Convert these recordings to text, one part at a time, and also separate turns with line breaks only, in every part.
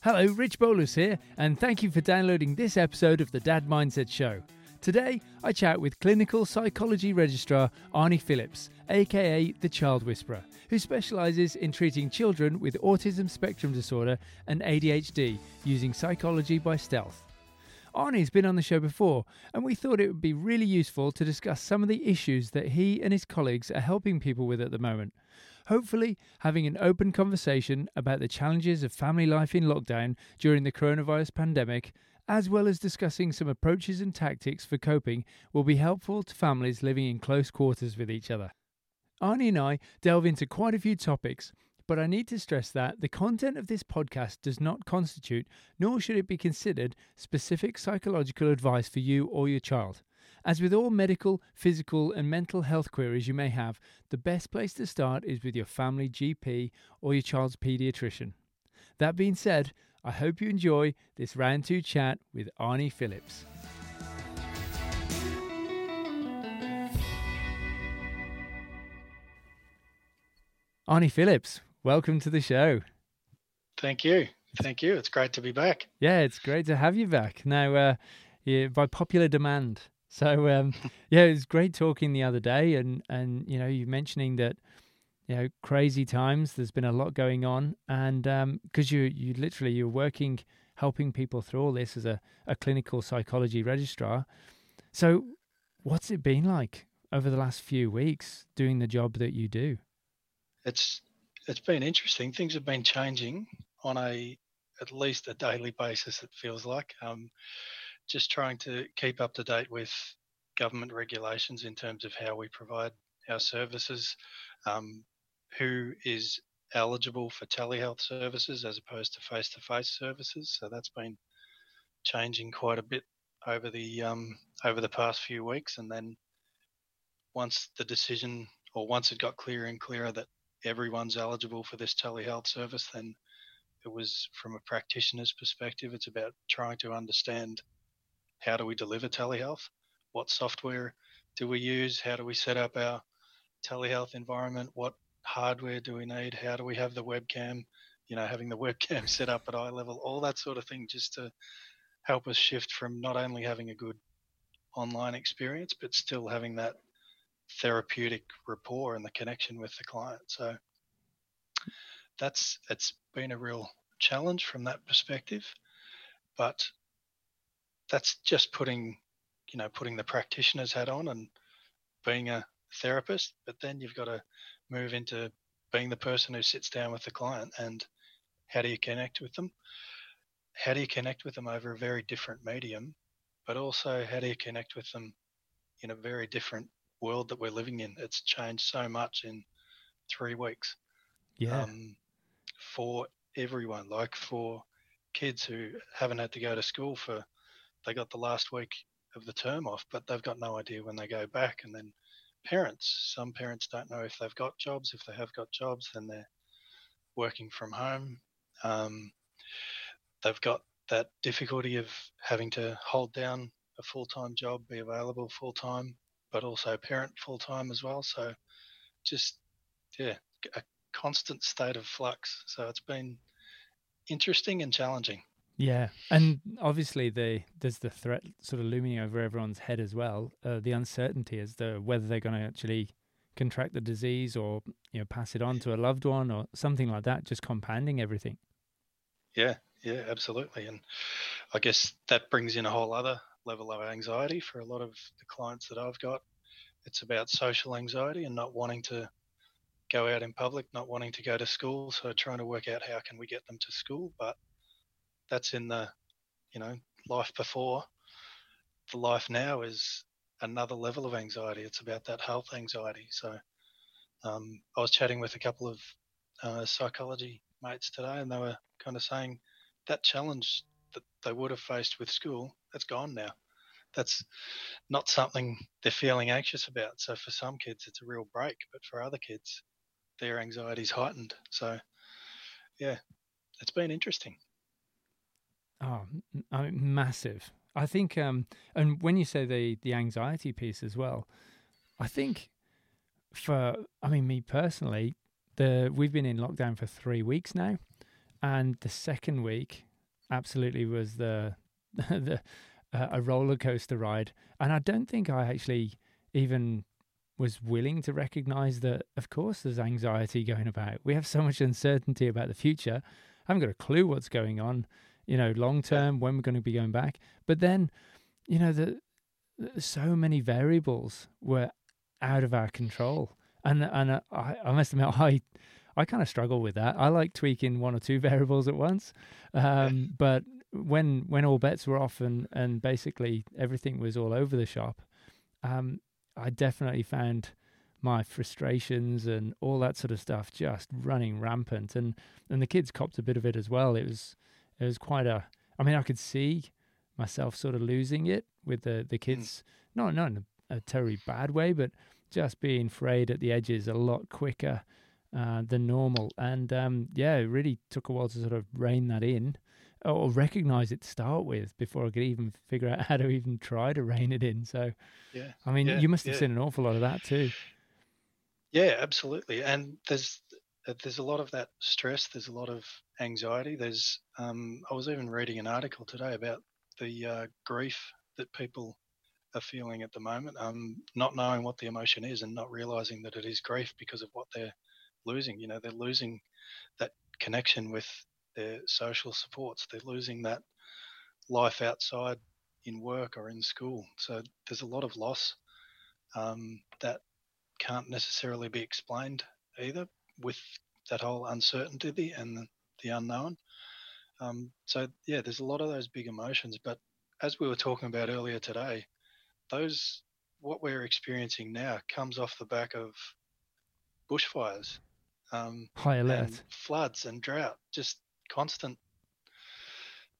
Hello, Rich Bolus here, and thank you for downloading this episode of the Dad Mindset Show. Today, I chat with clinical psychology registrar Arnie Phillips, aka the Child Whisperer, who specialises in treating children with autism spectrum disorder and ADHD using psychology by stealth. Arnie's been on the show before, and we thought it would be really useful to discuss some of the issues that he and his colleagues are helping people with at the moment. Hopefully, having an open conversation about the challenges of family life in lockdown during the coronavirus pandemic, as well as discussing some approaches and tactics for coping, will be helpful to families living in close quarters with each other. Arnie and I delve into quite a few topics, but I need to stress that the content of this podcast does not constitute, nor should it be considered, specific psychological advice for you or your child. As with all medical, physical, and mental health queries you may have, the best place to start is with your family GP or your child's paediatrician. That being said, I hope you enjoy this round two chat with Arnie Phillips. Arnie Phillips, welcome to the show.
Thank you. Thank you. It's great to be back.
Yeah, it's great to have you back. Now, uh, yeah, by popular demand. So, um, yeah, it was great talking the other day, and and you know, you mentioning that, you know, crazy times. There's been a lot going on, and because um, you you literally you're working helping people through all this as a, a clinical psychology registrar. So, what's it been like over the last few weeks doing the job that you do?
It's it's been interesting. Things have been changing on a at least a daily basis. It feels like um, just trying to keep up to date with government regulations in terms of how we provide our services, um, who is eligible for telehealth services as opposed to face-to-face services. So that's been changing quite a bit over the um, over the past few weeks, and then once the decision or once it got clearer and clearer that everyone's eligible for this telehealth service, then it was from a practitioner's perspective, it's about trying to understand how do we deliver telehealth, what software do we use, how do we set up our telehealth environment, what hardware do we need, how do we have the webcam, you know, having the webcam set up at eye level, all that sort of thing, just to help us shift from not only having a good online experience, but still having that therapeutic rapport and the connection with the client. So that's it's been a real challenge from that perspective, but that's just putting you know putting the practitioner's hat on and being a therapist. But then you've got to move into being the person who sits down with the client and how do you connect with them? How do you connect with them over a very different medium? But also, how do you connect with them in a very different world that we're living in. It's changed so much in three weeks.
Yeah. Um,
for everyone, like for kids who haven't had to go to school for, they got the last week of the term off, but they've got no idea when they go back. And then parents, some parents don't know if they've got jobs. If they have got jobs, then they're working from home. Um, they've got that difficulty of having to hold down a full time job, be available full time but also parent full time as well. So just yeah, a constant state of flux. So it's been interesting and challenging.
Yeah, and obviously the there's the threat sort of looming over everyone's head as well. Uh, the uncertainty as to whether they're going to actually contract the disease or you know pass it on to a loved one or something like that, just compounding everything.
Yeah, yeah, absolutely. And I guess that brings in a whole other level of anxiety for a lot of the clients that I've got. It's about social anxiety and not wanting to go out in public, not wanting to go to school. So trying to work out how can we get them to school, but that's in the, you know, life before. The life now is another level of anxiety. It's about that health anxiety. So um, I was chatting with a couple of uh, psychology mates today, and they were kind of saying that challenge that they would have faced with school, that's gone now. That's not something they're feeling anxious about. So for some kids, it's a real break, but for other kids, their anxiety's heightened. So, yeah, it's been interesting.
Oh, I mean, massive. I think, um, and when you say the the anxiety piece as well, I think for, I mean, me personally, the we've been in lockdown for three weeks now, and the second week absolutely was the the uh, a roller coaster ride, and I don't think I actually even was willing to recognize that. Of course, there's anxiety going about. We have so much uncertainty about the future. I haven't got a clue what's going on. You know, long term when we're going to be going back. But then, you know, the, the so many variables were out of our control, and and uh, I, I must admit I I kind of struggle with that. I like tweaking one or two variables at once, um, but when when all bets were off and and basically everything was all over the shop, um, I definitely found my frustrations and all that sort of stuff just running rampant, and and the kids copped a bit of it as well. It was it was quite a. I mean, I could see myself sort of losing it with the the hmm. kids, mm. not not in a, a terribly bad way, but just being frayed at the edges a lot quicker uh, than normal. And um, yeah, it really took a while to sort of rein that in or recognize it to start with before I could even figure out how to even try to rein it in. So,
yeah,
I mean,
yeah,
you must have
yeah.
seen an awful lot of that too.
Yeah, absolutely. And there's there's a lot of that stress. There's a lot of anxiety. There's um, I was even reading an article today about the uh, grief that people are feeling at the moment, um, not knowing what the emotion is and not realizing that it is grief because of what they're losing. You know, they're losing that connection with their social supports. They're losing that life outside in work or in school. So there's a lot of loss um, that can't necessarily be explained either with that whole uncertainty and the, the unknown. Um, so yeah, there's a lot of those big emotions. But as we were talking about earlier today, those what we're experiencing now comes off the back of bushfires,
um, high alert,
floods, and drought. Just constant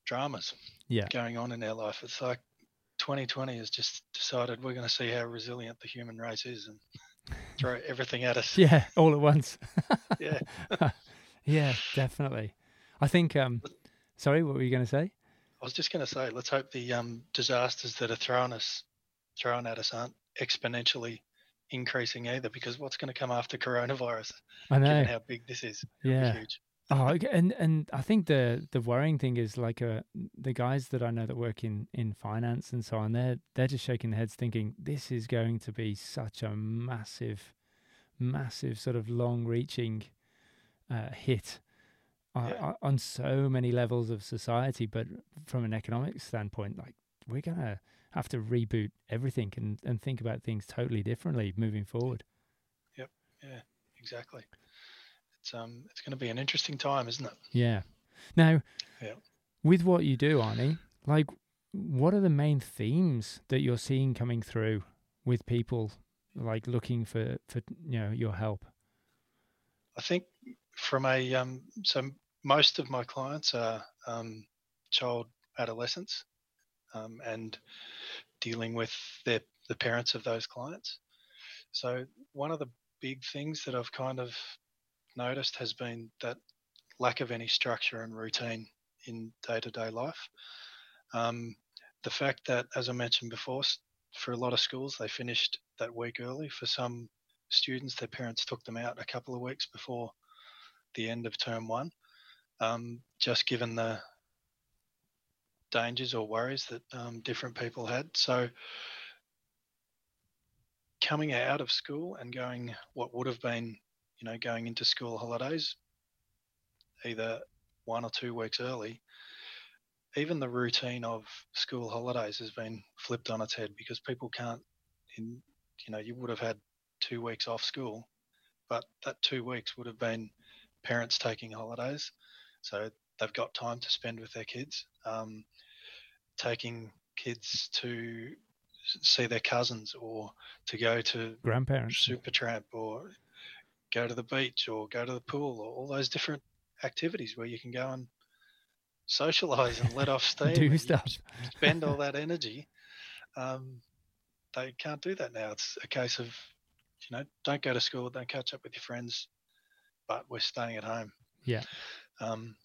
dramas
yeah.
going on in our life. It's like 2020 has just decided we're going to see how resilient the human race is and throw everything at us.
Yeah, all at once.
yeah.
yeah, definitely. I think. Um, sorry, what were you going to say?
I was just going to say, let's hope the um, disasters that are thrown us, thrown at us, aren't exponentially increasing either. Because what's going to come after coronavirus?
I know
given how big this is.
yeah. Huge. Oh, and and I think the the worrying thing is like uh, the guys that I know that work in in finance and so on. They're they're just shaking their heads, thinking this is going to be such a massive, massive sort of long-reaching uh, hit uh, yeah. on so many levels of society. But from an economic standpoint, like we're gonna have to reboot everything and and think about things totally differently moving forward.
Yep. Yeah. Exactly it's um it's going to be an interesting time, isn't it?
Yeah. Now,
yeah.
with what you do, Arnie, like, what are the main themes that you're seeing coming through with people, like looking for for you know your help?
I think from a um so most of my clients are um, child adolescents um, and dealing with their the parents of those clients. So one of the big things that I've kind of noticed has been that lack of any structure and routine in day to day life. Um, the fact that, as I mentioned before, for a lot of schools, they finished that week early. For some students, their parents took them out a couple of weeks before the end of term one, um, just given the dangers or worries that um, different people had. So, coming out of school and going what would have been you know, going into school holidays, either one or two weeks early, even the routine of school holidays has been flipped on its head because people can't, in, you know, you would have had two weeks off school, but that two weeks would have been parents taking holidays. So they've got time to spend with their kids, um, taking kids to see their cousins or to go to
grandparents,
Supertramp or go to the beach or go to the pool or all those different activities where you can go and socialize and let off steam
do stuff.
spend all that energy. Um, they can't do that now. It's a case of you know don't go to school don't catch up with your friends but we're staying at home.
Yeah.
Um,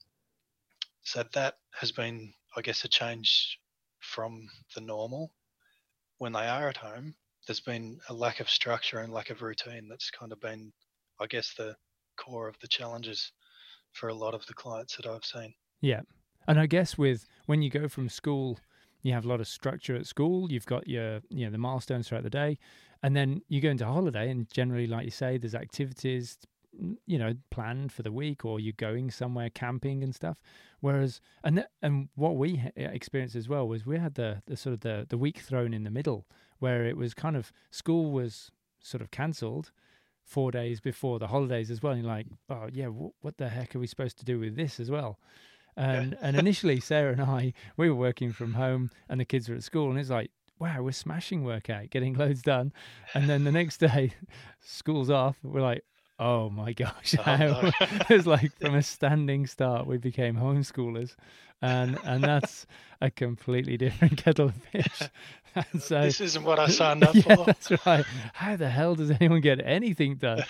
so that has been i guess a change from the normal. When they are at home there's been a lack of structure and lack of routine that's kind of been I guess, the core of the challenges for a lot of the clients that I've seen.
Yeah. And I guess with when you go from school, you have a lot of structure at school. You've got your you know the milestones throughout the day, and then you go into holiday, and generally, like you say, there's activities you know planned for the week or you're going somewhere camping and stuff whereas and th- and what we eh, experienced as well was we had the, the sort of the the week thrown in the middle where it was kind of school was sort of cancelled four days before the holidays as well and you're like oh yeah w- what the heck are we supposed to do with this as well and and initially sarah and i we were working from home and the kids were at school and it's like wow we're smashing workout, getting loads done and then the next day school's off we're like Oh my gosh! Oh, no. it was like from a standing start, we became homeschoolers, and and that's a completely different kettle of fish.
so this isn't what I signed up
yeah,
for.
That's right. How the hell does anyone get anything done?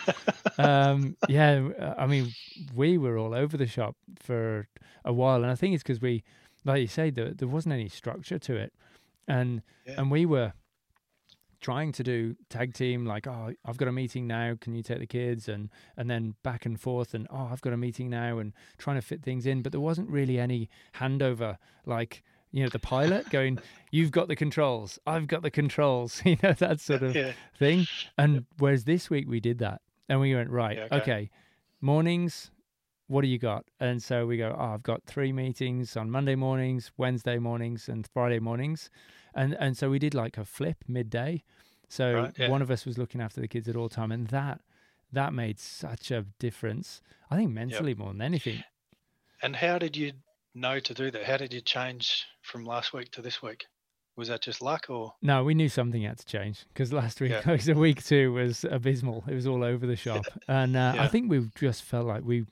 um, yeah, I mean, we were all over the shop for a while, and I think it's because we, like you say, there, there wasn't any structure to it, and yeah. and we were trying to do tag team like oh i've got a meeting now can you take the kids and and then back and forth and oh i've got a meeting now and trying to fit things in but there wasn't really any handover like you know the pilot going you've got the controls i've got the controls you know that sort of yeah. thing and whereas this week we did that and we went right yeah, okay. okay mornings what do you got and so we go oh i've got three meetings on monday mornings wednesday mornings and friday mornings and and so we did like a flip midday. So right, one of us was looking after the kids at all time, and that that made such a difference. I think mentally yep. more than anything.
And how did you know to do that? How did you change from last week to this week? Was that just luck or?
No, we knew something had to change because last week, yeah. a week two was abysmal. It was all over the shop. and uh, yeah. I think we just felt like we,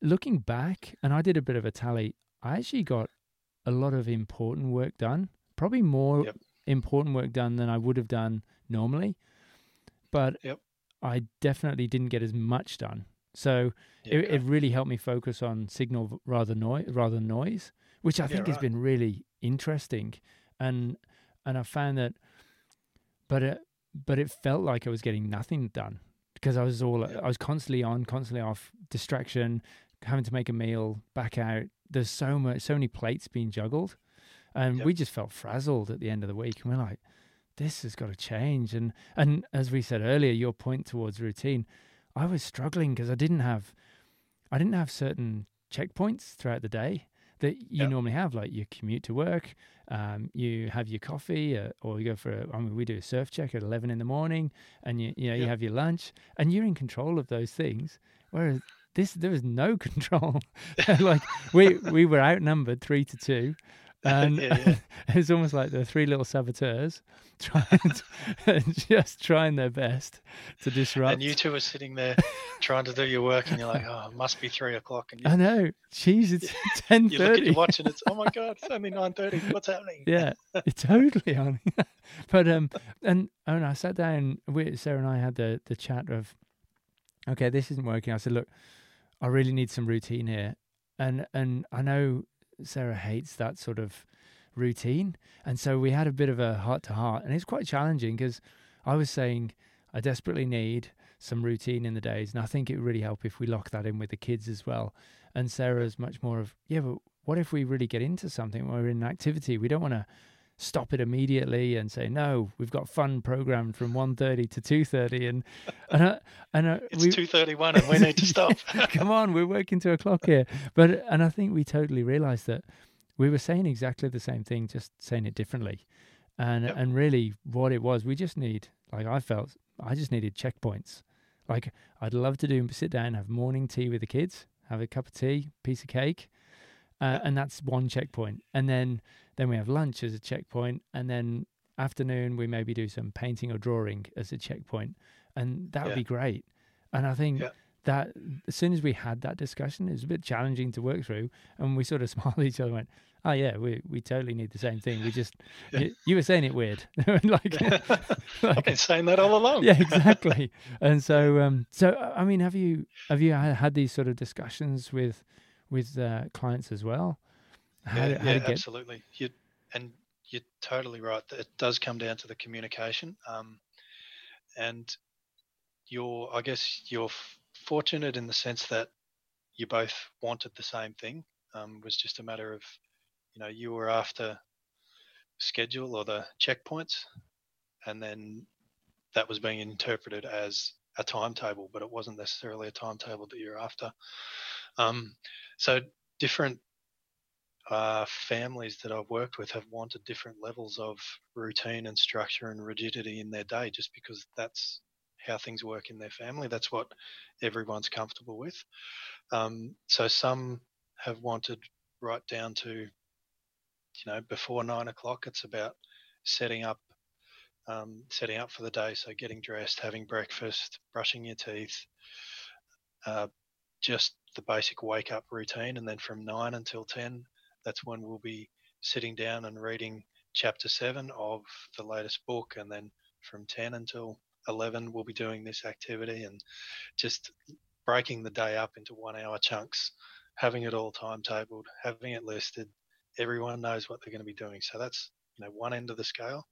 looking back, and I did a bit of a tally, I actually got a lot of important work done probably more yep. important work done than I would have done normally. But
yep.
I definitely didn't get as much done. So it, it, really helped me focus on signal rather noise rather than noise, which I think right. has been really interesting. And and I found that, but it but it felt like I was getting nothing done because I was all. I was constantly on, constantly off, distraction, having to make a meal, back out. There's so much, so many plates being juggled, and yep. we just felt frazzled at the end of the week. And we're like, this has got to change. And and as we said earlier, your point towards routine, I was struggling because I didn't have, I didn't have certain checkpoints throughout the day that you yep. normally have. Like you commute to work, um, you have your coffee, uh, or you go for. A, I mean, we do a surf check at eleven in the morning, and you you know yep. you have your lunch, and you're in control of those things. Whereas this, there was no control. like we we were outnumbered three to two, and yeah, yeah. it's almost like the three little saboteurs trying to, just trying their best to disrupt.
And you two are sitting there trying to do your work, and you're like, "Oh, it must be three o'clock." And you,
I know, jeez, it's ten thirty. You look at
your watch, and it's, "Oh my god, it's only nine thirty. What's happening?"
Yeah, it's totally on. but um, and and I sat down. We, Sarah and I had the the chat of, okay, this isn't working. I said, look, I really need some routine here, and and I know Sarah hates that sort of routine. And so we had a bit of a heart to heart. And it's quite challenging because I was saying I desperately need some routine in the days. And I think it would really help if we lock that in with the kids as well. And Sarah's much more of, yeah, but what if we really get into something we're in an activity? We don't want to stop it immediately and say no we've got fun programmed from 1.30 to 2.30 and and, uh, and uh,
it's we, 2.31 and we need to stop.
Come on we're working to a clock here. But and i think we totally realized that we were saying exactly the same thing just saying it differently. And yep. and really what it was we just need like i felt i just needed checkpoints. Like i'd love to do sit down have morning tea with the kids have a cup of tea piece of cake uh, and that's one checkpoint and then then we have lunch as a checkpoint, and then afternoon we maybe do some painting or drawing as a checkpoint, and that would yeah. be great. And I think yeah. that as soon as we had that discussion, it was a bit challenging to work through, and we sort of smiled at each other and went, "Oh yeah, we we totally need the same thing. We just yeah. you, you, were saying it weird, like,
like, I've been saying that all along.
yeah, exactly. And so um, so I mean, have you have you had these sort of discussions with with uh, clients as well?
How, yeah, how yeah get... absolutely. You and you're totally right. It does come down to the communication, um, and you're, I guess, you're fortunate in the sense that you both wanted the same thing. um, was just a matter of, you know, you were after schedule or the checkpoints, and then that was being interpreted as a timetable, but it wasn't necessarily a timetable that you're after. Um, so different uh, families that I've worked with have wanted different levels of routine and structure and rigidity in their day, just because that's how things work in their family. That's what everyone's comfortable with. Um, so some have wanted right down to, you know, before nine o'clock. It's about setting up, um, setting up for the day. So getting dressed, having breakfast, brushing your teeth, uh, just the basic wake up routine, and then from nine until ten, that's when we'll be sitting down and reading chapter seven of the latest book, and then from ten until 11 we'll be doing this activity and just breaking the day up into one hour chunks having it all timetabled having it listed. Everyone knows what they're going to be doing. So that's you know one end of the scale.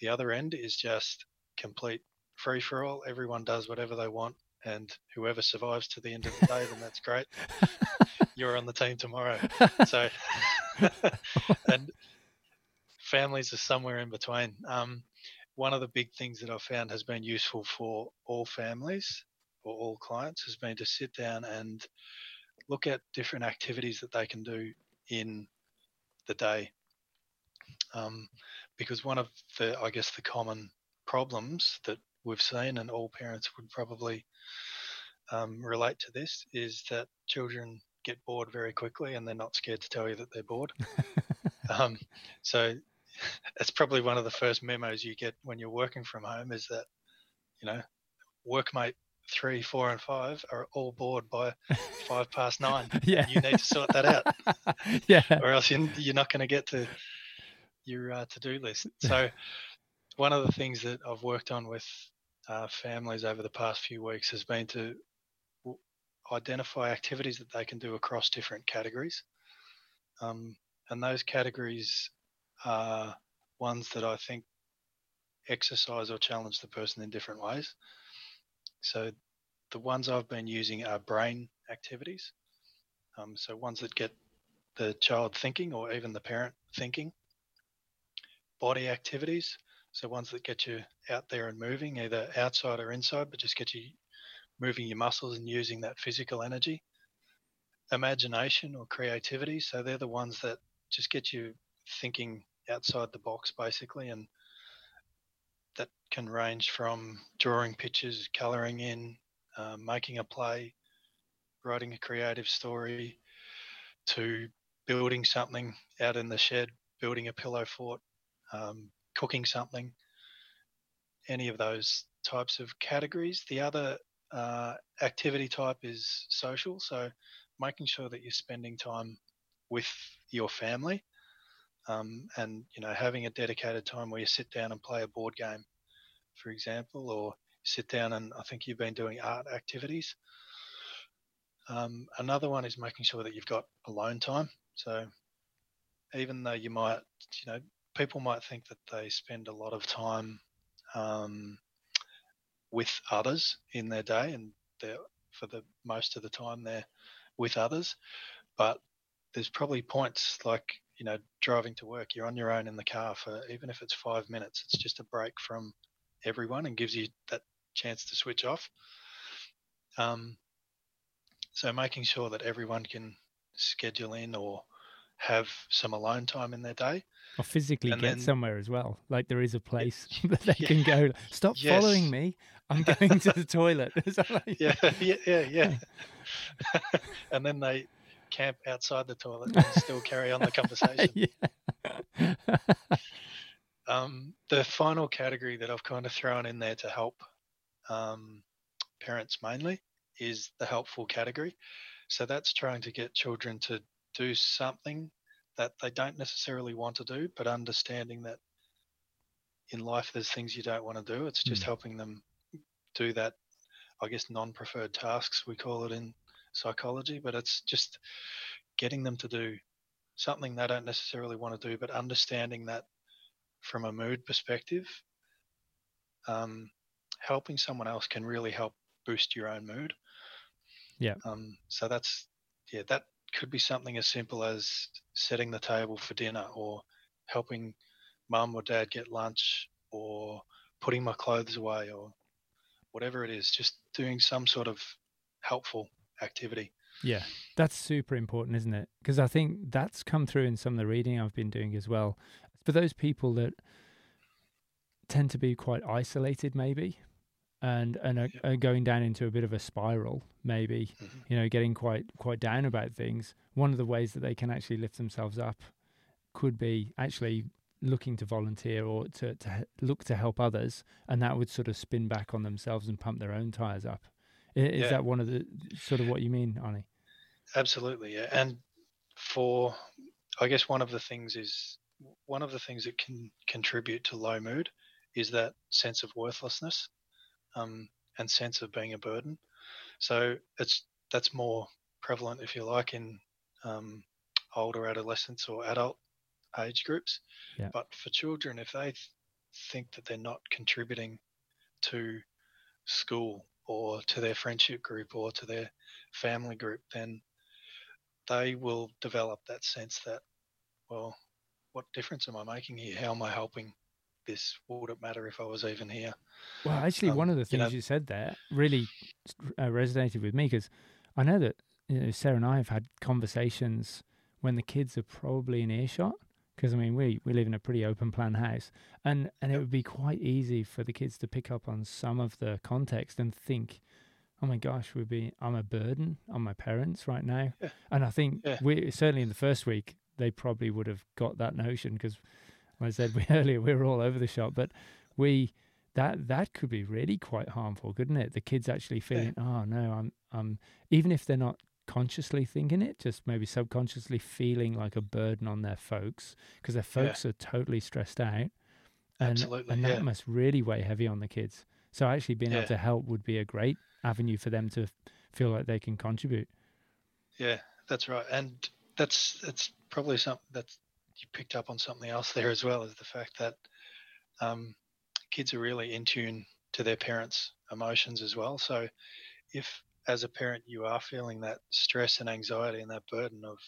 The other end is just complete free for all everyone does whatever they want and whoever survives to the end of the day then that's great. You're on the team tomorrow. So and families are somewhere in between. Um, one of the big things that I've found has been useful for all families or all clients has been to sit down and look at different activities that they can do in the day. Um, because one of the, I guess, the common problems that we've seen, and all parents would probably um, relate to this, is that children get bored very quickly and they're not scared to tell you that they're bored. um, so it's probably one of the first memos you get when you're working from home is that, you know, workmate three, four, and five are all bored by five past nine.
yeah.
You need to sort that out.
yeah.
Or else you're, you're not going to get to your uh, to do list. So, one of the things that I've worked on with uh, families over the past few weeks has been to identify activities that they can do across different categories. Um, and those categories are ones that I think exercise or challenge the person in different ways. So the ones I've been using are brain activities. Um, so ones that get the child thinking or even the parent thinking. Body activities. So ones that get you out there and moving, either outside or inside, but just get you moving your muscles and using that physical energy. Imagination or creativity. So they're the ones that just get you thinking outside the box basically and that can range from drawing pictures colouring in uh, making a play writing a creative story to building something out in the shed building a pillow fort um, cooking something any of those types of categories the other uh, activity type is social so making sure that you're spending time with your family um, and you know having a dedicated time where you sit down and play a board game, for example, or sit down and I think you've been doing art activities. Um, another one is making sure that you've got alone time. So even though you might, you know, people might think that they spend a lot of time um, with others in their day, and for the most of the time they're with others, but there's probably points like you know, driving to work, you're on your own in the car for even if it's five minutes, it's just a break from everyone and gives you that chance to switch off. Um, so making sure that everyone can schedule in or have some alone time in their day.
Or physically and get then, somewhere as well. Like there is a place that they yeah, can go. Stop yes. following me. I'm going to the toilet.
like yeah, yeah, yeah, yeah. and then they camp outside the toilet and still carry on the conversation. um, the final category that I've kind of thrown in there to help um, parents mainly is the helpful category. So that's trying to get children to do something that they don't necessarily want to do, but understanding that in life there's things you don't want to do. It's just mm. helping them do that, I guess, non preferred tasks, we call it in psychology, but it's just getting them to do something they don't necessarily want to do, but understanding that from a mood perspective, um, helping someone else can really help boost your own mood.
Yeah.
Um, so that's yeah, that could be something as simple as setting the table for dinner or helping mum or dad get lunch or putting my clothes away or whatever it is, just doing some sort of helpful activity.
Yeah, that's super important, isn't it? Because I think that's come through in some of the reading I've been doing as well. For those people that tend to be quite isolated, maybe, and and are, are going down into a bit of a spiral, maybe, mm-hmm. you know, getting quite quite down about things. One of the ways that they can actually lift themselves up could be actually looking to volunteer or to, to look to help others, and that would sort of spin back on themselves and pump their own tires up. Is yeah. that one of the sort of what you mean, Arnie?
Absolutely, yeah. And for, I guess one of the things is one of the things that can contribute to low mood is that sense of worthlessness um, and sense of being a burden. So it's that's more prevalent, if you like, in um, older adolescents or adult age groups. Yeah. But for children, if they th- think that they're not contributing to school or to their friendship group or to their family group, then they will develop that sense that, well, what difference am I making here? How am I helping this? Would it matter if I was even here?
Well, actually, um, one of the things you, know, you said there really uh, resonated with me because I know that you know, Sarah and I have had conversations when the kids are probably in earshot because I mean we we live in a pretty open plan house, and and it would be quite easy for the kids to pick up on some of the context and think, oh my gosh, we'd be I'm a burden on my parents right now, yeah. and I think yeah. we certainly in the first week they probably would have got that notion because, I said we, earlier, we were all over the shop, but we that that could be really quite harmful, couldn't it? The kids actually feeling, yeah. oh no, I'm I'm even if they're not consciously thinking it, just maybe subconsciously feeling like a burden on their folks because their folks yeah. are totally stressed out. And,
Absolutely,
and that must really weigh heavy on the kids. So actually being yeah. able to help would be a great avenue for them to feel like they can contribute.
Yeah, that's right. And that's that's probably something that you picked up on something else there as well is the fact that um, kids are really in tune to their parents' emotions as well. So if as a parent, you are feeling that stress and anxiety and that burden of,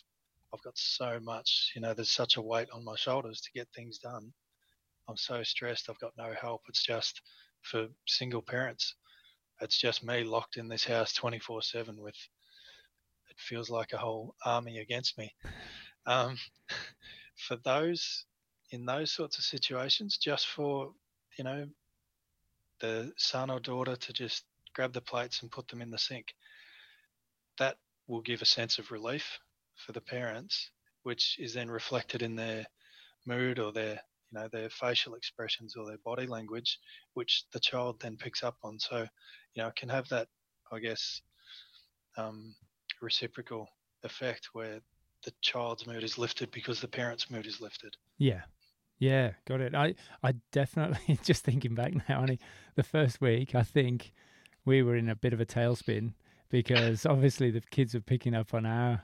I've got so much, you know, there's such a weight on my shoulders to get things done. I'm so stressed. I've got no help. It's just for single parents. It's just me locked in this house 24 7 with, it feels like a whole army against me. Um, for those, in those sorts of situations, just for, you know, the son or daughter to just grab the plates and put them in the sink. That will give a sense of relief for the parents, which is then reflected in their mood or their you know their facial expressions or their body language, which the child then picks up on. So you know it can have that, I guess, um, reciprocal effect where the child's mood is lifted because the parent's mood is lifted.
Yeah, yeah, got it. I I definitely just thinking back now, Annie, the first week I think we were in a bit of a tailspin because obviously the kids were picking up on our,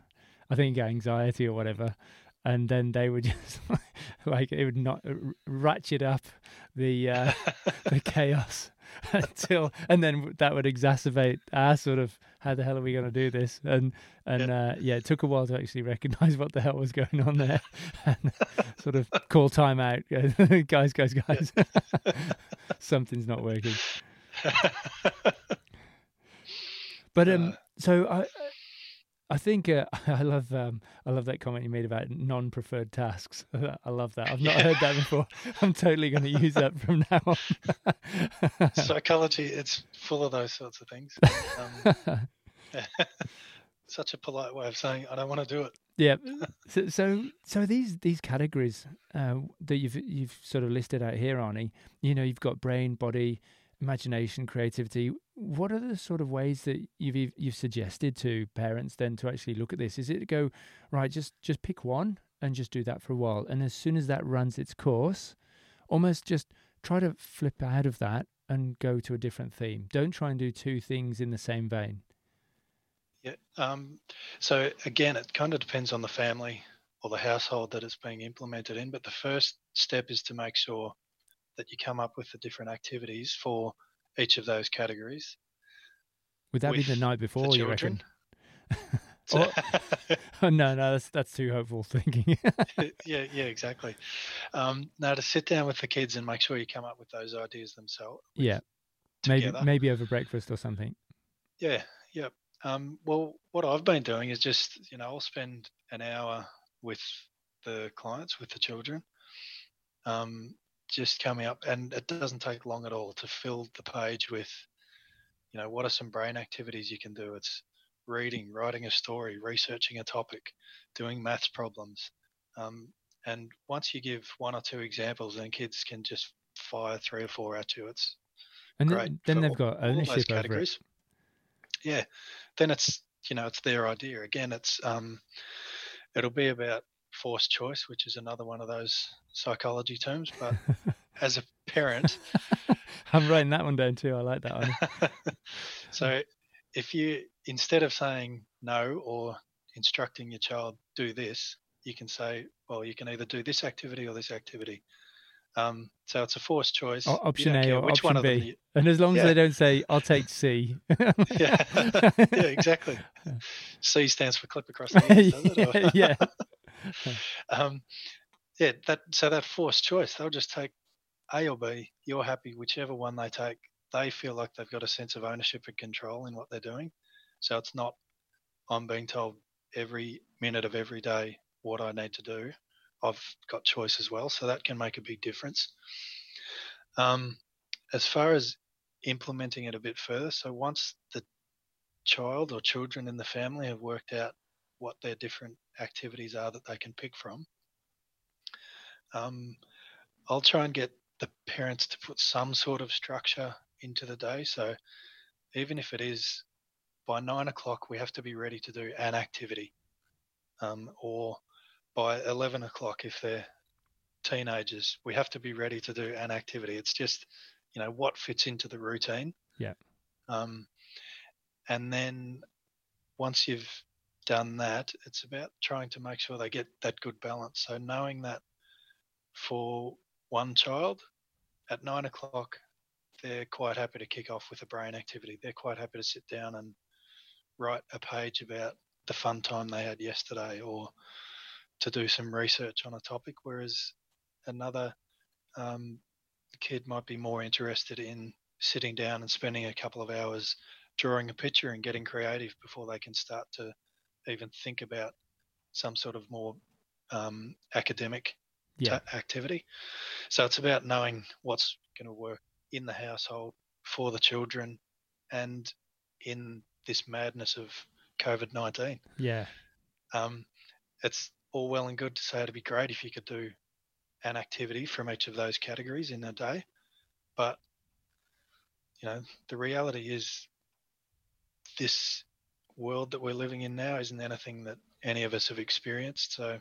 I think, anxiety or whatever. And then they would just like it would not ratchet up the uh, the chaos until, and then that would exacerbate our sort of how the hell are we going to do this? And and yeah. Uh, yeah, it took a while to actually recognise what the hell was going on there, and sort of call time out, guys, guys, guys, something's not working. but um, uh, so I, I think uh, I love um, I love that comment you made about non-preferred tasks. I love that. I've not yeah. heard that before. I'm totally going to use that from now
on. Psychology, it's full of those sorts of things. Um, such a polite way of saying I don't want to do it.
Yeah. So, so, so these these categories uh, that you've you've sort of listed out here, Arnie. You know, you've got brain, body, imagination, creativity. What are the sort of ways that you've you've suggested to parents then to actually look at this? Is it go right? Just just pick one and just do that for a while, and as soon as that runs its course, almost just try to flip out of that and go to a different theme. Don't try and do two things in the same vein.
Yeah. Um, so again, it kind of depends on the family or the household that it's being implemented in. But the first step is to make sure that you come up with the different activities for each of those categories.
Would that be the night before, the you reckon? Oh, oh, no, no, that's that's too hopeful thinking.
yeah, yeah, exactly. Um, now to sit down with the kids and make sure you come up with those ideas themselves.
Yeah, maybe maybe over breakfast or something.
Yeah, yeah. Um, well, what I've been doing is just you know I'll spend an hour with the clients with the children, um, just coming up, and it doesn't take long at all to fill the page with, you know, what are some brain activities you can do? It's reading, writing a story, researching a topic, doing maths problems. Um, and once you give one or two examples, then kids can just fire three or four at you. It's
and
great.
then, then they've got ownership over it.
Yeah, then it's you know it's their idea. Again, it's um, it'll be about forced choice, which is another one of those psychology terms. But as a parent,
I'm writing that one down too. I like that one.
so if you instead of saying no or instructing your child do this, you can say, well, you can either do this activity or this activity. Um, so it's a forced choice.
O- option A or which option one B. You, and as long yeah. as they don't say, I'll take
C. yeah. yeah, exactly. C stands for clip across the ears,
yeah.
um, yeah, that so that forced choice, they'll just take A or B. You're happy, whichever one they take. They feel like they've got a sense of ownership and control in what they're doing. So it's not I'm being told every minute of every day what I need to do. I've got choice as well, so that can make a big difference. Um, as far as implementing it a bit further, so once the child or children in the family have worked out what their different activities are that they can pick from, um, I'll try and get the parents to put some sort of structure into the day. So even if it is by nine o'clock, we have to be ready to do an activity, um, or by 11 o'clock, if they're teenagers, we have to be ready to do an activity. It's just, you know, what fits into the routine.
Yeah.
Um, and then once you've done that, it's about trying to make sure they get that good balance. So knowing that for one child at nine o'clock, they're quite happy to kick off with a brain activity. They're quite happy to sit down and write a page about the fun time they had yesterday or to do some research on a topic, whereas another um, kid might be more interested in sitting down and spending a couple of hours drawing a picture and getting creative before they can start to even think about some sort of more um, academic
yeah.
t- activity. So it's about knowing what's going to work in the household for the children and in this madness of COVID 19.
Yeah.
Um, it's all well and good to say it'd be great if you could do an activity from each of those categories in a day. But, you know, the reality is this world that we're living in now isn't anything that any of us have experienced. So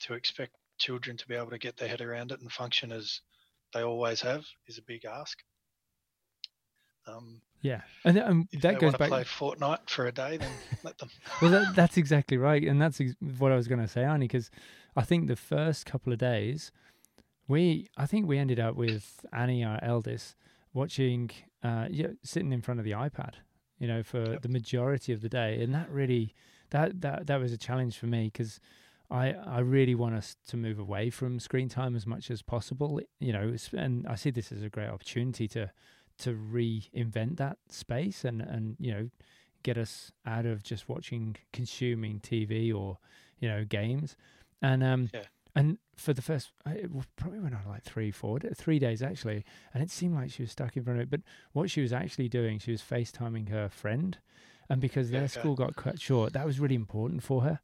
to expect children to be able to get their head around it and function as they always have is a big ask. Um,
yeah, and, um, that goes back.
To play Fortnite for a day, then let them.
well, that, that's exactly right, and that's ex- what I was going to say, Arnie, because I think the first couple of days, we, I think we ended up with Annie, our eldest, watching, uh, yeah, sitting in front of the iPad, you know, for yep. the majority of the day, and that really, that that that was a challenge for me because I I really want us to move away from screen time as much as possible. You know, and I see this as a great opportunity to to reinvent that space and and you know get us out of just watching consuming TV or you know games and um
yeah.
And for the first it probably went on like three four three days actually and it seemed like she was stuck in front of it but what she was actually doing she was FaceTiming her friend and because their school got cut short that was really important for her.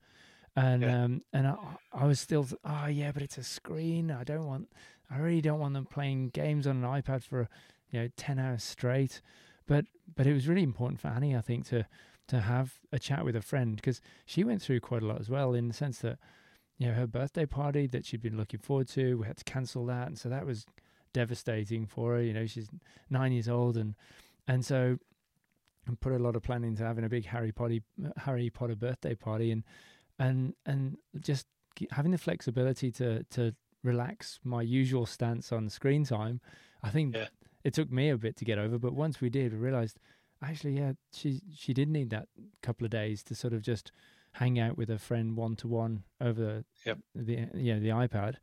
And yeah. um and I, I was still oh yeah but it's a screen I don't want I really don't want them playing games on an iPad for you know 10 hours straight. But but it was really important for Annie I think to to have a chat with a friend because she went through quite a lot as well in the sense that you know her birthday party that she'd been looking forward to we had to cancel that and so that was devastating for her you know she's 9 years old and and so and put a lot of planning into having a big Harry Potter Harry Potter birthday party and and and just having the flexibility to to relax my usual stance on screen time. I think
yeah.
it took me a bit to get over, but once we did, we realized actually, yeah, she she did need that couple of days to sort of just hang out with a friend one to one over
Yep.
the you know the iPad,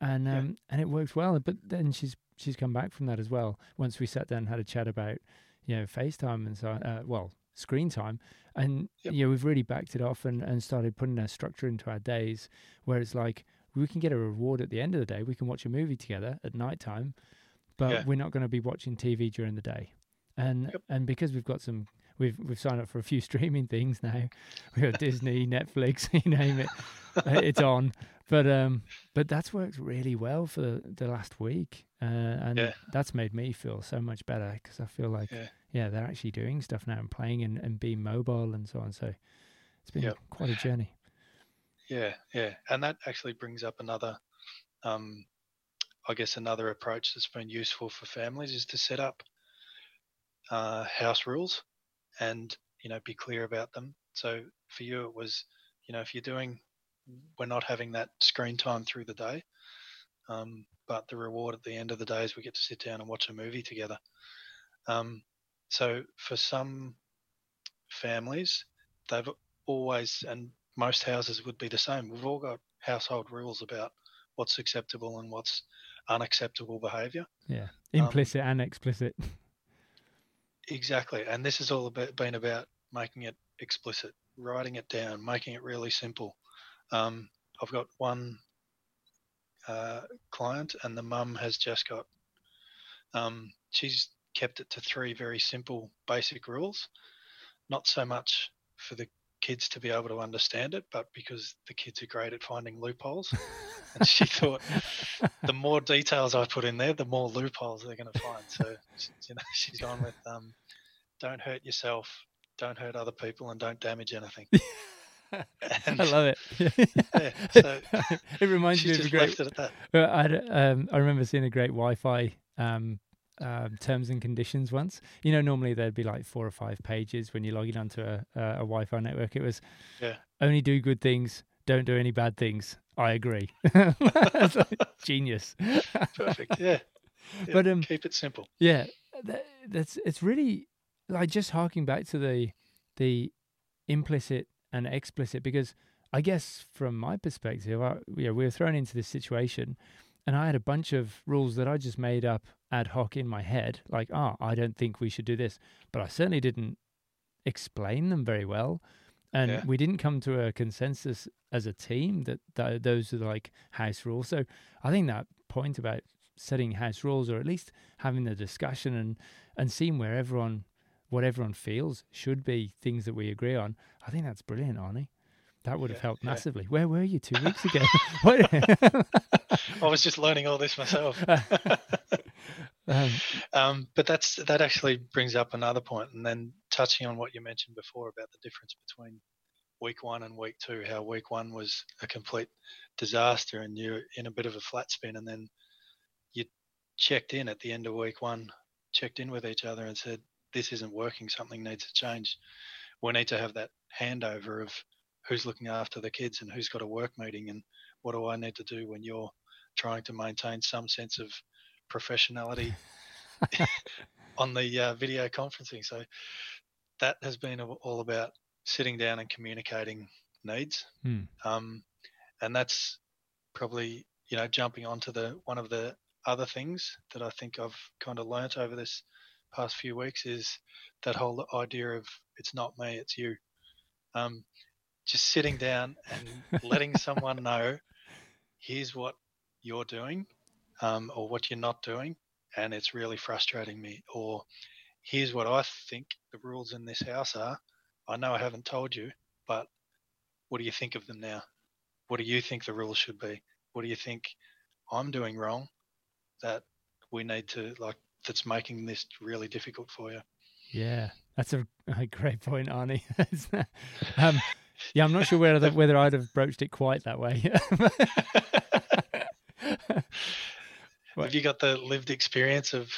and
Yeah.
um, and it works well. But then she's she's come back from that as well. Once we sat down and had a chat about you know FaceTime and so uh, well screen time, and
Yep.
you know we've really backed it off and and started putting a structure into our days where it's like we can get a reward at the end of the day. We can watch a movie together at night time, but
Yeah.
we're not going to be watching TV during the day. And
Yep.
and because we've got some, we've we've signed up for a few streaming things now. We've got Disney, Netflix, you name it, uh, it's on. But um, but that's worked really well for the, the last week, uh, and
Yeah.
that's made me feel so much better because I feel like
Yeah.
yeah, they're actually doing stuff now and playing and, and being mobile and so on. So it's been
Yep.
quite a journey.
Yeah, yeah, and that actually brings up another, um, I guess, another approach that's been useful for families is to set up uh, house rules, and you know, be clear about them. So for you, it was, you know, if you're doing, we're not having that screen time through the day, um, but the reward at the end of the day is we get to sit down and watch a movie together. Um, so for some families, they've always and most houses would be the same. We've all got household rules about what's acceptable and what's unacceptable behaviour.
Yeah,
Um,
implicit and explicit.
Exactly, and this has all about, been about making it explicit, writing it down, making it really simple. Um, I've got one uh, client, and the mum has just got. Um, she's kept it to three very simple, basic rules. Not so much for the kids to be able to understand it, but because the kids are great at finding loopholes. and she thought the more details I put in there, the more loopholes they're going to find. So, you know, she's gone with um, don't hurt yourself, don't hurt other people, and don't damage anything. And-
I love it.
Yeah, so
it reminds me of a great.
left it at that.
Well, I had, um, I remember seeing a great Wi-Fi um, um, terms and conditions once. You know, normally there'd be like four or five pages when you're logging onto a, a, a Wi-Fi network. It was
Yeah.
only do good things, don't do any bad things. I agree. Genius.
Perfect. Yeah. Yeah,
But, um,
keep it simple.
Yeah, that, that's it's really like just harking back to the the implicit and explicit because I guess from my perspective, I, yeah, we were thrown into this situation, and I had a bunch of rules that I just made up ad hoc in my head, like, ah, I don't think we should do this, but I certainly didn't explain them very well, and
Yeah.
we didn't come to a consensus as a team that th- those are like house rules. So I think that point about setting house rules, or at least having the discussion and and seeing where everyone what everyone feels should be things that we agree on. I think that's brilliant, Arnie. That would have
Yeah,
helped
yeah.
massively. Where were you two weeks ago?
I was just learning all this myself.
um,
Um, but that's that actually brings up another point. point, and then touching on what you mentioned before about the difference between week one and week two, how week one was a complete disaster, and you're in a bit of a flat spin, and then you checked in at the end of week one, checked in with each other, and said, "This isn't working. Something needs to change. We need to have that handover of who's looking after the kids and who's got a work meeting, and what do I need to do when you're trying to maintain some sense of professionality on the uh, video conferencing. So that has been all about sitting down and communicating needs.
Hmm.
Um, and that's probably, you know, jumping onto the one of the other things that I think I've kind of learnt over this past few weeks is that whole idea of it's not me, it's you. Um, just sitting down and letting someone know here's what you're doing um, or what you're not doing and it's really frustrating me or here's what i think the rules in this house are. I know i haven't told you but what do you think of them now? What do you think the rules should be? What do you think i'm doing wrong that we need to like that's making this really difficult for you?
Yeah, that's a, a great point, Arnie. Um, yeah, I'm not sure whether whether I'd have broached it quite that way.
Have you got the lived experience of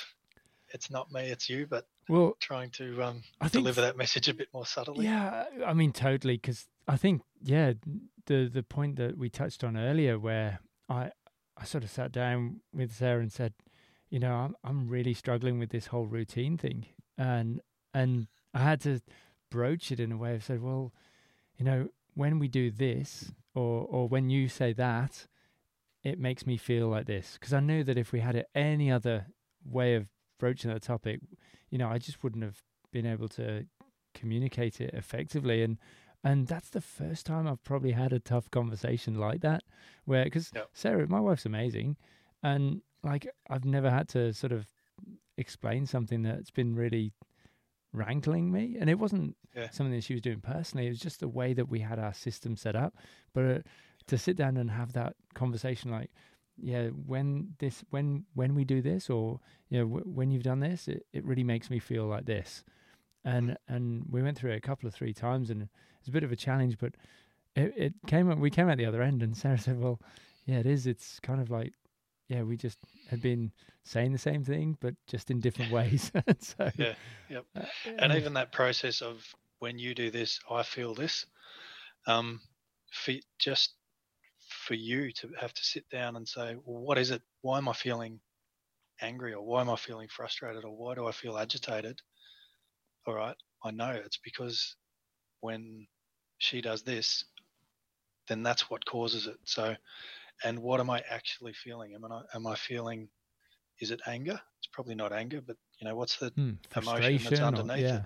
it's not me it's you but
well,
trying to um, deliver that message a bit more subtly
Yeah, I mean totally because I think yeah the the point that we touched on earlier where I I sort of sat down with Sarah and said, you know, I'm I'm really struggling with this whole routine thing and and I had to broach it in a way of said, well, you know, when we do this, or or when you say that, it makes me feel like this. Because I knew that if we had it any other way of broaching that topic, you know, I just wouldn't have been able to communicate it effectively. And and that's the first time I've probably had a tough conversation like that, where because
Yep.
Sarah, my wife's amazing, and like I've never had to sort of explain something that's been really rankling me, and it wasn't
Yeah.
something that she was doing personally. It was just the way that we had our system set up. But uh, to sit down and have that conversation, like, yeah, when this, when when we do this, or you know, w- when you've done this, it, it really makes me feel like this. And and we went through it a couple of three times, and it's a bit of a challenge, but it, it came up. We came out the other end, and Sarah said, "Well, yeah, it is. It's kind of like, yeah, we just had been saying the same thing, but just in different ways." so,
Yeah, yep.
uh,
and even that process of when you do this, I feel this. Um, for just for you to have to sit down and say, well, what is it? Why am I feeling angry, or why am I feeling frustrated, or why do I feel agitated? All right, I know it's because when she does this, then that's what causes it. So, and what am I actually feeling? Am I am I feeling? Is it anger? It's probably not anger, but you know, what's the
hmm,
that's
frustration, or-
underneath it.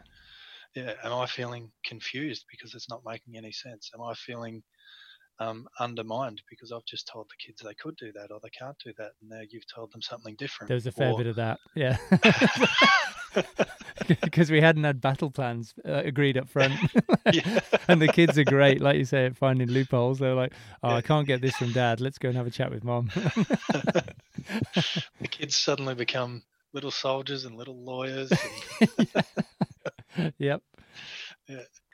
yeah.
yeah, am I feeling confused because it's not making any sense? Am I feeling um, undermined because I've just told the kids they could do that or they can't do that, and now you've told them something different?
There was a fair
Or-
bit of that, yeah. Because we hadn't had battle plans uh, agreed up front, and the kids are great, like you say, at finding loopholes. They're like, "Oh, I can't get this from dad. Let's go and have a chat with mom."
the kids suddenly become little soldiers and little lawyers. And
yep.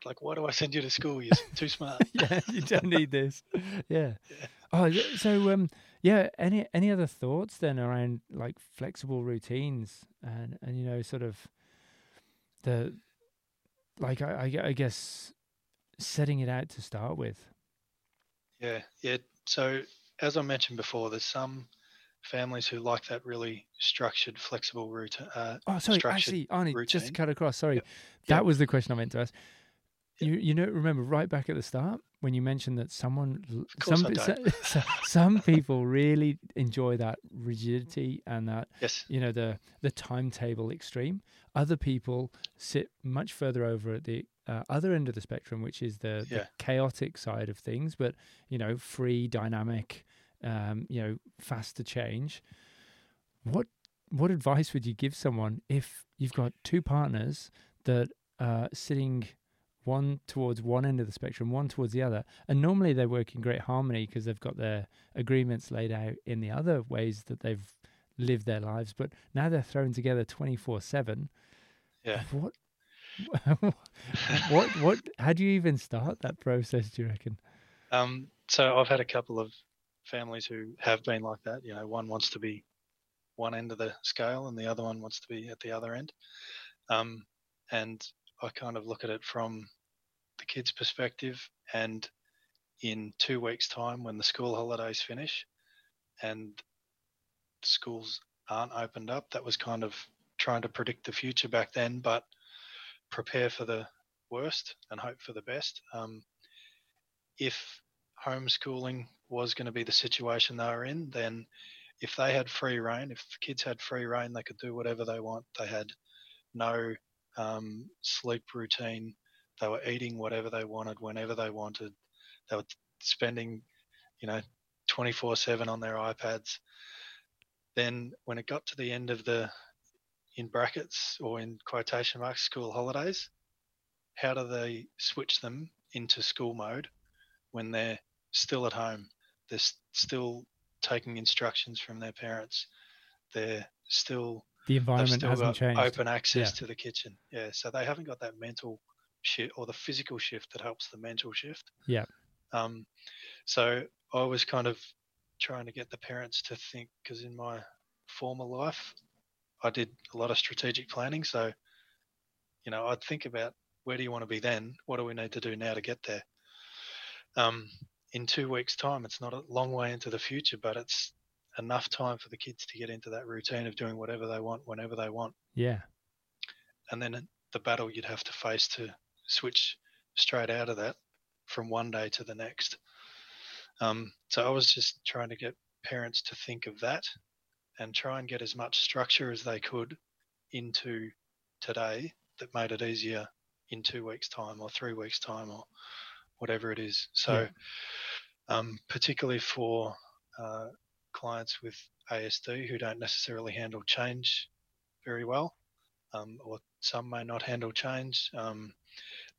like, why do I send you to school? You're too smart.
Yeah, you don't need this. Yeah.
Yeah.
Oh, so um, yeah. Any any other thoughts then around like flexible routines and and you know sort of the like I I, I guess setting it out to start with.
Yeah, yeah. So as I mentioned before, there's some families who like that really structured, flexible route. Uh,
Oh, sorry. Actually, Arnie, just to cut across. Sorry,
Yep.
that
Yep.
was the question I meant to ask. You you know remember right back at the start when you mentioned that someone some
I
pe-
don't.
so- so- some people really enjoy that rigidity and that
yes.
you know the the timetable extreme. Other people sit much further over at the uh, other end of the spectrum, which is the, the chaotic side of things, but you know, free, dynamic, um, you know, fast to change. What what advice would you give someone if you've got two partners that are sitting one towards one end of the spectrum, one towards the other, and normally they work in great harmony because they've got their agreements laid out in the other ways that they've lived their lives, but now they're thrown together twenty four seven.
Yeah.
What? what? What? How do you even start that process? Do you reckon?
Um, so I've had a couple of families who have been like that. You know, one wants to be one end of the scale and the other one wants to be at the other end. Um, and I kind of look at it from the kids' perspective. And in two weeks' time, when the school holidays finish and schools aren't opened up, that was kind of trying to predict the future back then, but prepare for the worst and hope for the best. Um, if homeschooling was going to be the situation they were in, then if they had free reign, if the kids had free reign, they could do whatever they want. They had no um, sleep routine. They were eating whatever they wanted, whenever they wanted. They were spending, you know, 24 7 on their iPads. Then when it got to the end of the, in brackets or in quotation marks, school holidays, how do they switch them into school mode when they're still at home? They're still taking instructions from their parents. They're still
The environment
still
hasn't changed.
open access
Yeah.
to the kitchen. Yeah, so they haven't got that mental shift or the physical shift that helps the mental shift.
Yeah.
Um, so I was kind of trying to get the parents to think because in my former life, I did a lot of strategic planning. So, you know, I'd think about where do you want to be then? What do we need to do now to get there? Um, in two weeks' time, it's not a long way into the future, but it's enough time for the kids to get into that routine of doing whatever they want whenever they want.
Yeah.
And then the battle you'd have to face to switch straight out of that from one day to the next. Um, so I was just trying to get parents to think of that and try and get as much structure as they could into today that made it easier in two weeks' time or three weeks' time or whatever it is. So, yeah. um, particularly for uh, clients with ASD who don't necessarily handle change very well, um, or some may not handle change, um,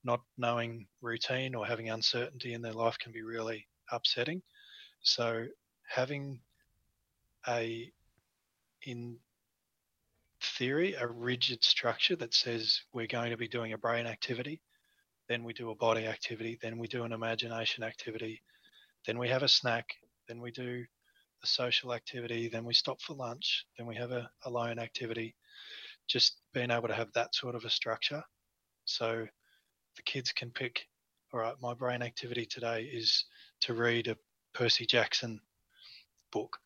not knowing routine or having uncertainty in their life can be really upsetting. So, having a in theory a rigid structure that says we're going to be doing a brain activity, then we do a body activity, then we do an imagination activity, then we have a snack, then we do a social activity, then we stop for lunch, then we have a alone activity. Just being able to have that sort of a structure so the kids can pick all right, my brain activity today is to read a Percy Jackson book.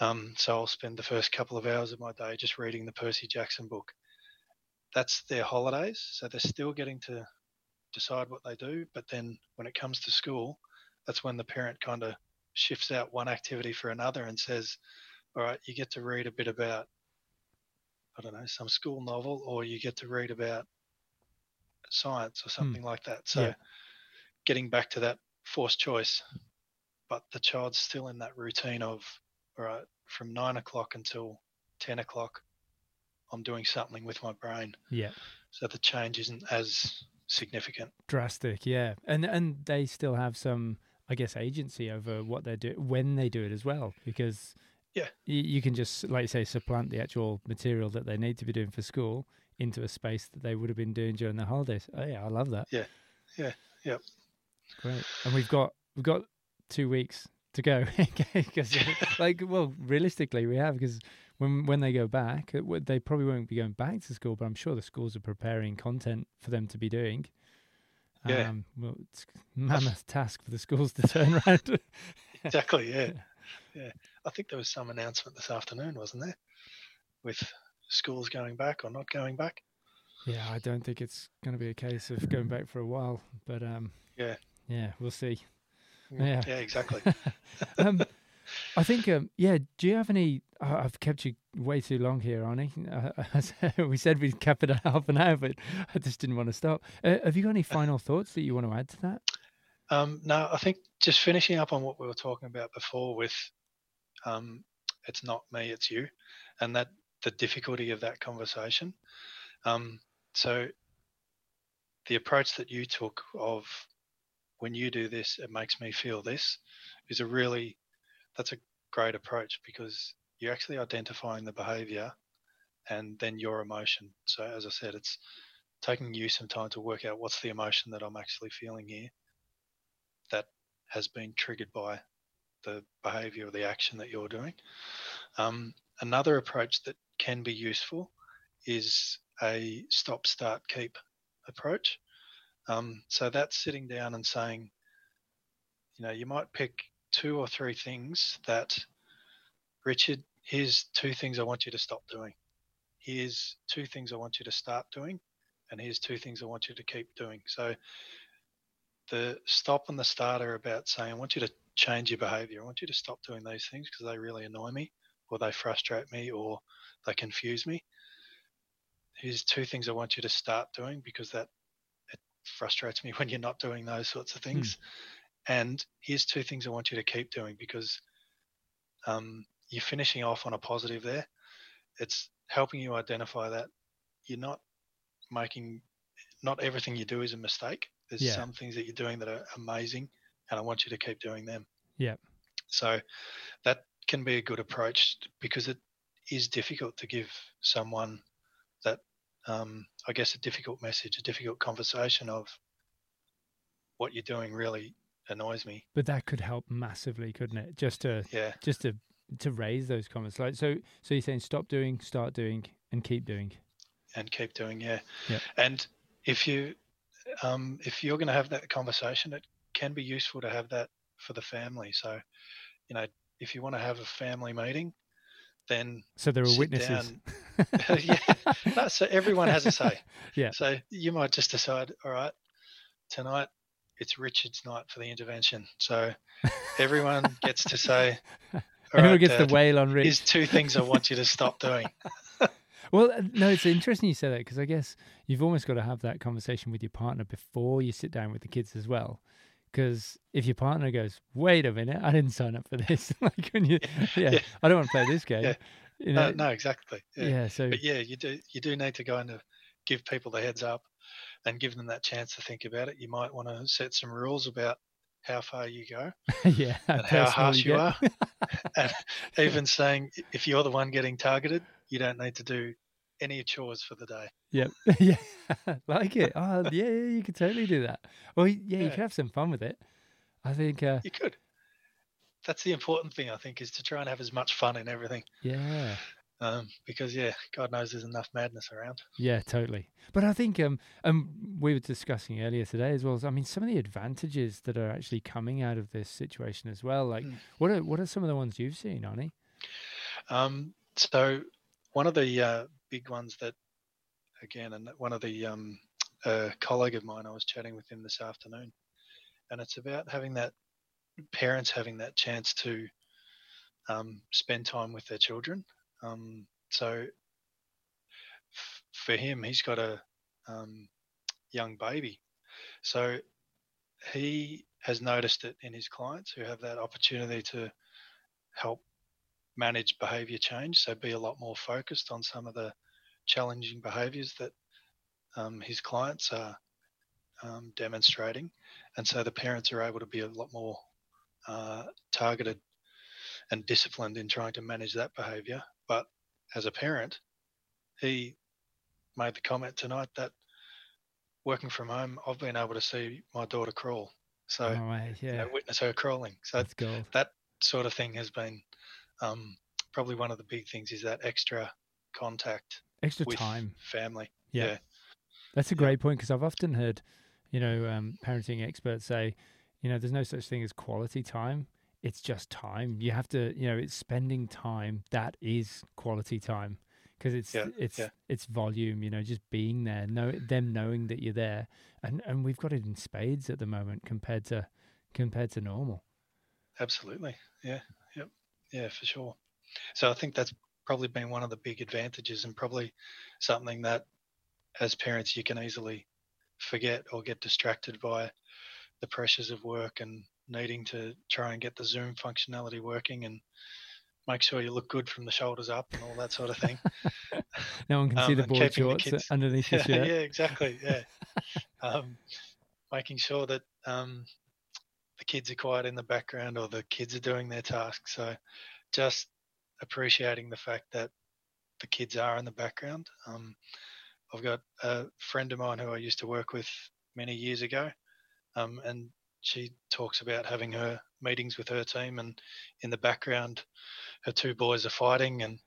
Um, so I'll spend the first couple of hours of my day just reading the Percy Jackson book. That's their holidays, so they're still getting to decide what they do. But then when it comes to school, that's when the parent kind of shifts out one activity for another and says, "All right, you get to read a bit about, I don't know, some school novel, or you get to read about science or hmm. something like that." So, yeah. getting back to that forced choice, but the child's still in that routine of all right, from nine o'clock until 10 o'clock, I'm doing something with my brain.
Yeah.
So the change isn't as significant.
Drastic, yeah. And and they still have some, I guess, agency over what they do when they do it as well, because
yeah,
you, you can just like you say supplant the actual material that they need to be doing for school into a space that they would have been doing during the holidays. Oh yeah, I love that.
Yeah, yeah, yeah.
Great. And we've got we've got two weeks to go because like well realistically we have because when when they go back they probably won't be going back to school but i'm sure the schools are preparing content for them to be doing.
Yeah. Um,
well it's mammoth task for the schools to turn around.
Exactly yeah yeah i think there was some announcement this afternoon wasn't there with schools going back or not going back
yeah i don't think it's going to be a case of going back for a while but um
yeah
yeah we'll see
yeah, yeah, exactly.
um, I think, um, yeah. Do you have any? Uh, I've kept you way too long here, Arnie. Uh, we said we'd cap it at half an hour, but I just didn't want to stop. Uh, have you got any final thoughts that you want to add to that?
Um, no, I think just finishing up on what we were talking about before with um, it's not me, it's you, and that the difficulty of that conversation. Um, so the approach that you took of when you do this, it makes me feel this is a really, that's a great approach because you're actually identifying the behavior and then your emotion. So, as I said, it's taking you some time to work out what's the emotion that I'm actually feeling here that has been triggered by the behavior or the action that you're doing. Um, another approach that can be useful is a stop, start, keep approach. Um, so that's sitting down and saying, you know, you might pick two or three things that, Richard, here's two things I want you to stop doing. Here's two things I want you to start doing. And here's two things I want you to keep doing. So the stop and the start are about saying, I want you to change your behavior. I want you to stop doing these things because they really annoy me or they frustrate me or they confuse me. Here's two things I want you to start doing because that it frustrates me when you're not doing those sorts of hmm. things. And here's two things I want you to keep doing because um, you're finishing off on a positive there. It's helping you identify that you're not making, not everything you do is a mistake. There's yeah. some things that you're doing that are amazing, and I want you to keep doing them.
Yeah.
So that can be a good approach because it is difficult to give someone that um, I guess, a difficult message, a difficult conversation of what you're doing really annoys me.
But that could help massively, couldn't it? Just to
yeah,
just to to raise those comments. Like so, so you're saying stop doing, start doing, and keep doing,
and keep doing. Yeah,
yeah.
And if you um, if you're going to have that conversation, it can be useful to have that for the family. So, you know, if you want to have a family meeting, then
so there are witnesses.
yeah, no, so everyone has a say.
yeah.
So you might just decide, all right, tonight it's Richard's night for the intervention. So everyone gets to say, "All
Everyone
right,
gets
Dad,
the wail on
Here's
Rich.
two things I want you to stop doing.
Well, uh, no, it's interesting you say that because I guess you've almost got to have that conversation with your partner before you sit down with the kids as well. Because if your partner goes, "Wait a minute, I didn't sign up for this," like when you, yeah,
Yeah.
I don't want to play this game.
Yeah.
You
No,
know,
no, exactly. Yeah.
yeah. So
But yeah, you do you do need to kind of give people the heads up and give them that chance to think about it. You might want to set some rules about how far you go
yeah,
and how harsh you
get.
are. and even saying if you're the one getting targeted, you don't need to do any chores for the day.
Yep. yeah. like it. Oh, yeah, yeah, you could totally do that. Well, y- yeah, you could have some fun with it. I think, uh,
You could. That's the important thing, I think, is to try and have as much fun in everything.
yeah,
Um, because yeah, God knows there's enough madness around.
yeah, totally. But I think, um, um, we were discussing earlier today as well. As, I mean, some of the advantages that are actually coming out of this situation as well. Like,
Mm.
what are what are some of the ones you've seen, Arnie?
Um, so one of the uh, big ones that, again, and one of the um, colleague of mine I was chatting with him this afternoon, and it's about having that parents having that chance to um, spend time with their children. Um, so f- for him, he's got a um, young baby, so he has noticed it in his clients who have that opportunity to help manage behavior change, so be a lot more focused on some of the challenging behaviors that um, his clients are um, demonstrating. And so the parents are able to be a lot more uh, targeted and disciplined in trying to manage that behavior. But as a parent, he made the comment tonight that working from home, I've been able to see my daughter crawl. So,
oh, right,
you know, witness her crawling. So that sort of thing has been um, probably one of the big things is that extra contact
Extra time.
family.
Yeah.
Yeah.
That's a great point because I've often heard, you know, um, parenting experts say, you know, there's no such thing as quality time. It's just time. You have to, you know, it's spending time that is quality time because it's
Yeah,
it's
yeah.
it's volume. You know, just being there, know them knowing that you're there, and and we've got it in spades at the moment compared to compared to normal.
Absolutely. Yeah. Yeah, for sure. So I think that's probably been one of the big advantages and probably something that as parents you can easily forget or get distracted by the pressures of work and needing to try and get the Zoom functionality working and make sure you look good from the shoulders up and all that sort of thing.
No one can see
Um,
the board
keeping the
shorts
kids-
underneath the
yeah,
shirt.
yeah, exactly. Yeah. um, making sure that um, the kids are quiet in the background or the kids are doing their tasks. So just appreciating the fact that the kids are in the background. Um, I've got a friend of mine who I used to work with many years ago, um, and she talks about having her meetings with her team, and in the background, her two boys are fighting and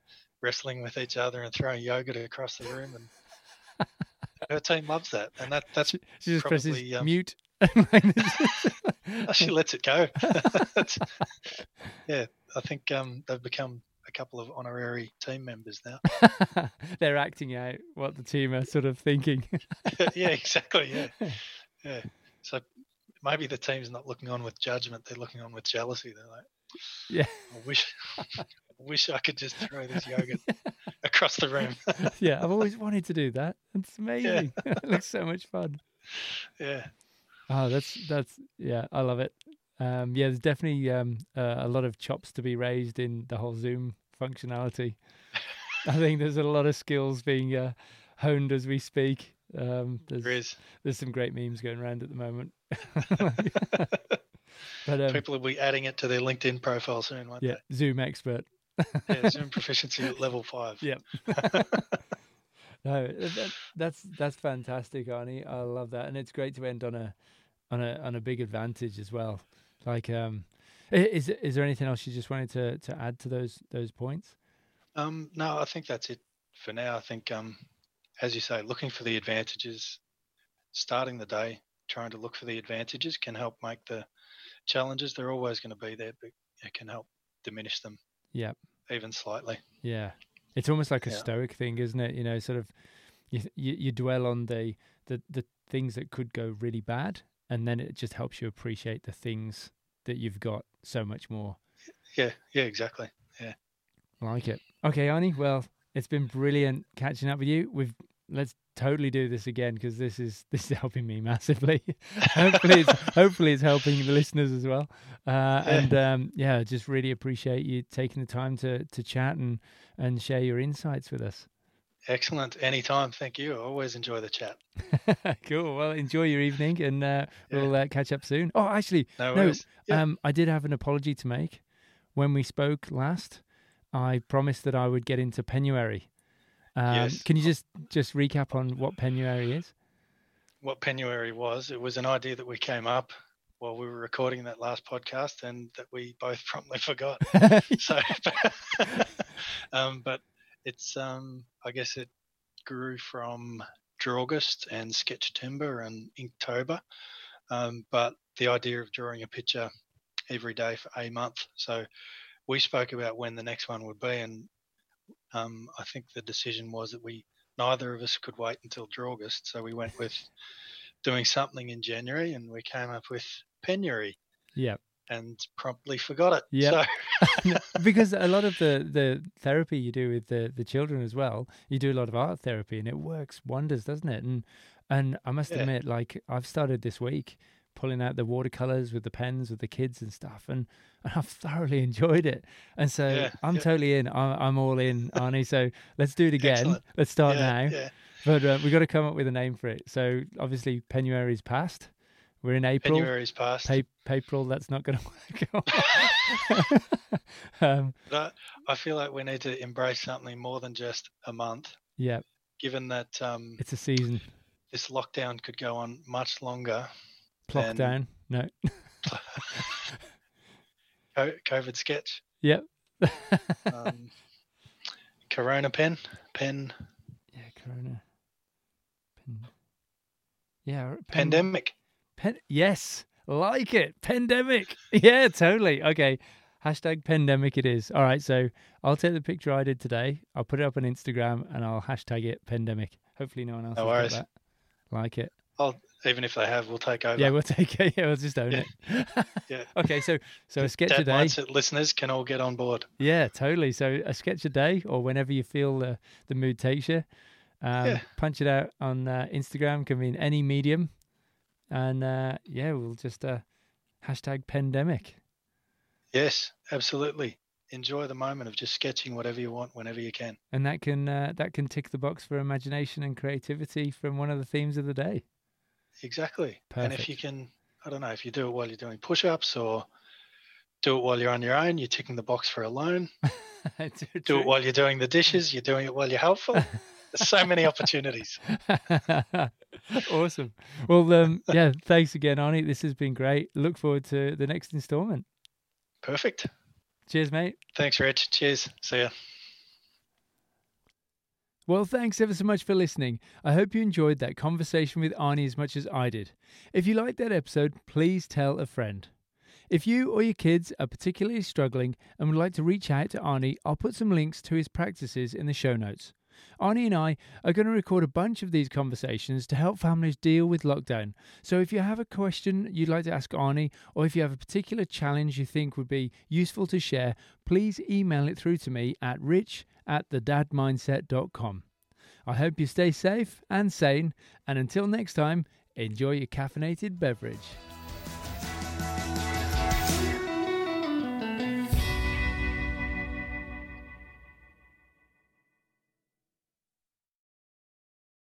wrestling with each other and throwing yogurt across the room, and her team loves that, and that that's
She, just presses
probably, um,
mute.
she lets it go. Yeah, I think um, they've become a couple of honorary team members now.
They're acting out what the team are sort of thinking.
yeah, exactly. Yeah, yeah. So maybe the team's not looking on with judgment; they're looking on with jealousy. They're like,
Yeah.
I wish, I wish I could just throw this yogurt across the room.
yeah, I've always wanted to do that. It's amazing. it looks so much fun.
yeah,
Oh, that's that's yeah, I love it. Um, yeah, there's definitely um, uh, a lot of chops to be raised in the whole Zoom functionality. I think there's a lot of skills being uh, honed as we speak. Um,
there
there's there's some great memes going around at the moment. but um,
People will be adding it to their LinkedIn profile soon, won't
yeah, Zoom expert.
Yeah, Zoom proficiency at level five.
Yeah. No, that, that's that's fantastic, Arnie. I love that, and it's great to end on a on a on a big advantage as well. Like, um, is is there anything else you just wanted to to add to those those points?
Um, no, I think that's it for now. I think, um, as you say, looking for the advantages, starting the day, trying to look for the advantages can help make the challenges. They're always going to be there, but it can help diminish them
Yeah,
even slightly.
yeah. It's almost like a
Yeah.
stoic thing, isn't it? You know, sort of, you you, you dwell on the, the the things that could go really bad, and then it just helps you appreciate the things that you've got so much more.
Yeah, yeah, exactly. Yeah.
Like it. Okay, Arnie. Well, it's been brilliant catching up with you. We've let's totally do this again because this is this is helping me massively. hopefully, it's hopefully it's helping the listeners as well. Uh, and um, yeah, just really appreciate you taking the time to to chat and and share your insights with us.
Excellent. Anytime. Thank you. I always enjoy the chat.
cool. Well, enjoy your evening, and uh, yeah. we'll uh, catch up soon. Oh, actually,
no, no
yeah. um, I did have an apology to make. When we spoke last, I promised that I would get into penuary. Um, yes. Can you just just recap on what penuary is?
What penuary was? It was an idea that we came up while we were recording that last podcast, and that we both promptly forgot. so, um, but it's um, I guess it grew from Drawgust and Sketchtember and Inktober, um, but the idea of drawing a picture every day for a month. So we spoke about when the next one would be, and um, I think the decision was that we neither of us could wait until August, so we went with doing something in January, and we came up with Penuary.
Yeah.
And promptly forgot it.
Yeah. So. because a lot of the the therapy you do with the the children as well, you do a lot of art therapy, and it works wonders, doesn't it? And and I must yeah. admit, like I've started this week pulling out the watercolors with the pens with the kids and stuff, and, and I've thoroughly enjoyed it. And so yeah, I'm yeah. totally in. I'm, I'm, all in, Arnie. So let's do it again. Excellent. Let's start now. But uh, we've got to come up with a name for it. So obviously, Penuary's past. We're in April.
Penuary's past.
Pa- April. That's not going to work.
um, but I, feel like we need to embrace something more than just a month.
Yeah.
Given that um,
it's a season.
This lockdown could go on much longer
Clock down. No.
COVID sketch.
Yep.
um, corona pen. Pen.
Yeah, Corona. Pen. Yeah. Pen,
Pandemic.
Pen. Yes. Like it. Pandemic. Yeah, totally. Okay. Hashtag pandemic it is. All right. So I'll take the picture I did today. I'll put it up on Instagram and I'll hashtag it pandemic. Hopefully no one else no got that. Like it.
I'll even if they have, we'll take over.
Yeah, we'll take it. Yeah, we'll just own
yeah.
it.
yeah.
Okay, so so a sketch
Dad
a day.
Mindset listeners can all get on board.
Yeah, totally. So a sketch a day, or whenever you feel the the mood takes you, um, yeah. punch it out on uh, Instagram. Can be in any medium, and uh, yeah, we'll just uh, hashtag pandemic.
Yes, absolutely. Enjoy the moment of just sketching whatever you want whenever you can.
And that can uh, that can tick the box for imagination and creativity from one of the themes of the day.
Exactly. Perfect. And if you can, I don't know, if you do it while you're doing push ups or do it while you're on your own, you're ticking the box for alone. do it while you're doing the dishes, you're doing it while you're helpful. There's so many opportunities.
awesome. Well, um, yeah, thanks again, Arnie. This has been great. Look forward to the next installment.
Perfect.
Cheers, mate.
Thanks, Rich. Cheers. See ya.
Well, thanks ever so much for listening. I hope you enjoyed that conversation with Arnie as much as I did. If you liked that episode, please tell a friend. If you or your kids are particularly struggling and would like to reach out to Arnie, I'll put some links to his practices in the show notes. Arnie and I are going to record a bunch of these conversations to help families deal with lockdown. So if you have a question you'd like to ask Arnie, or if you have a particular challenge you think would be useful to share, please email it through to me at rich at thedadmindset.com. I hope you stay safe and sane, and until next time, enjoy your caffeinated beverage.